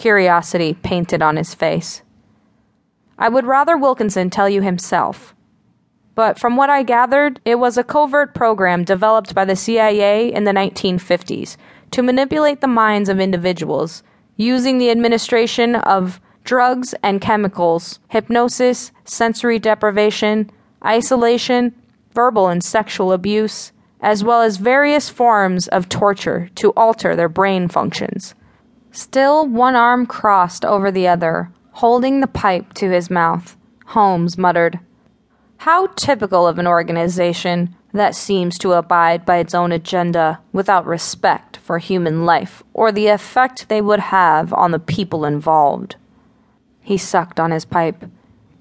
curiosity painted on his face. I would rather Wilkinson tell you himself. But from what I gathered, it was a covert program developed by the CIA in the 1950s to manipulate the minds of individuals using the administration of drugs and chemicals, hypnosis, sensory deprivation, isolation, verbal and sexual abuse, as well as various forms of torture to alter their brain functions. Still, one arm crossed over the other, holding the pipe to his mouth, Holmes muttered, How typical of an organization that seems to abide by its own agenda without respect for human life or the effect they would have on the people involved. He sucked on his pipe.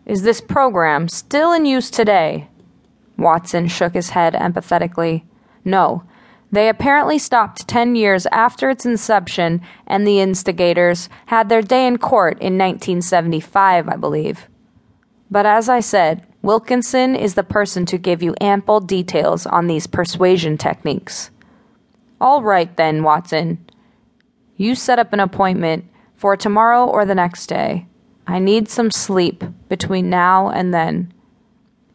Is this program still in use today? Watson shook his head empathetically. No. They apparently stopped 10 years after its inception, and the instigators had their day in court in 1975, I believe. But as I said, Wilkinson is the person to give you ample details on these persuasion techniques. All right, then, Watson. You set up an appointment for tomorrow or the next day. I need some sleep between now and then.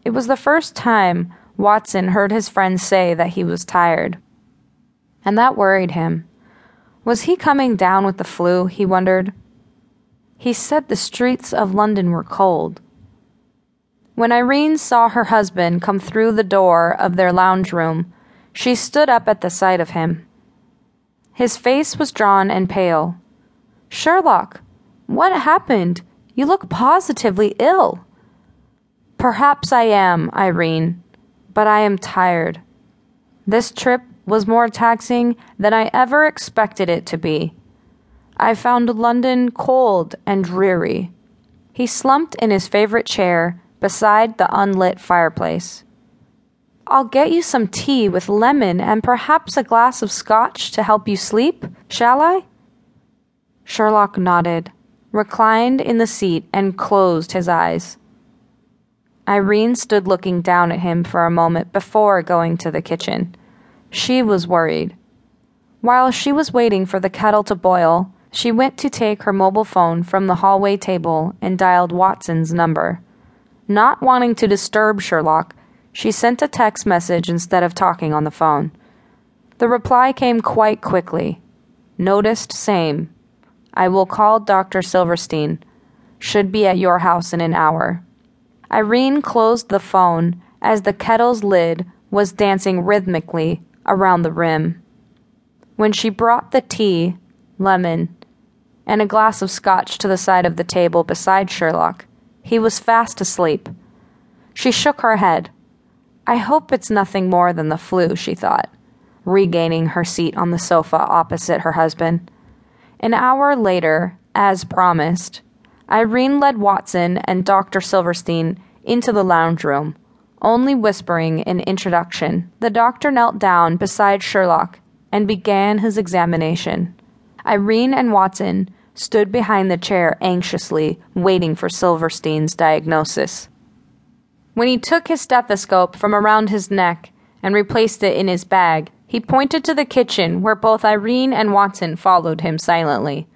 It was the first time Watson heard his friend say that he was tired. And that worried him. Was he coming down with the flu, he wondered? He said the streets of London were cold. When Irene saw her husband come through the door of their lounge room, she stood up at the sight of him. His face was drawn and pale. Sherlock, what happened? You look positively ill. Perhaps I am, Irene, but I am tired. This trip was more taxing than I ever expected it to be. I found London cold and dreary. He slumped in his favorite chair beside the unlit fireplace. I'll get you some tea with lemon and perhaps a glass of scotch to help you sleep, shall I? Sherlock nodded, reclined in the seat, and closed his eyes. Irene stood looking down at him for a moment before going to the kitchen. She was worried. While she was waiting for the kettle to boil, she went to take her mobile phone from the hallway table and dialed Watson's number. Not wanting to disturb Sherlock, she sent a text message instead of talking on the phone. The reply came quite quickly. Noticed same. I will call Dr. Silverstein. Should be at your house in an hour. Irene closed the phone as the kettle's lid was dancing rhythmically around the rim. When she brought the tea, lemon, and a glass of scotch to the side of the table beside Sherlock, he was fast asleep. She shook her head. I hope it's nothing more than the flu, she thought, regaining her seat on the sofa opposite her husband. An hour later, as promised, Irene led Watson and Dr. Silverstein into the lounge room, only whispering an introduction. The doctor knelt down beside Sherlock and began his examination. Irene and Watson stood behind the chair anxiously, waiting for Silverstein's diagnosis. When he took his stethoscope from around his neck and replaced it in his bag, he pointed to the kitchen where both Irene and Watson followed him silently.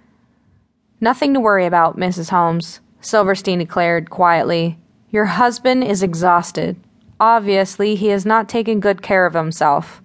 Nothing to worry about, Mrs. Holmes, Silverstein declared quietly. Your husband is exhausted. Obviously, he has not taken good care of himself.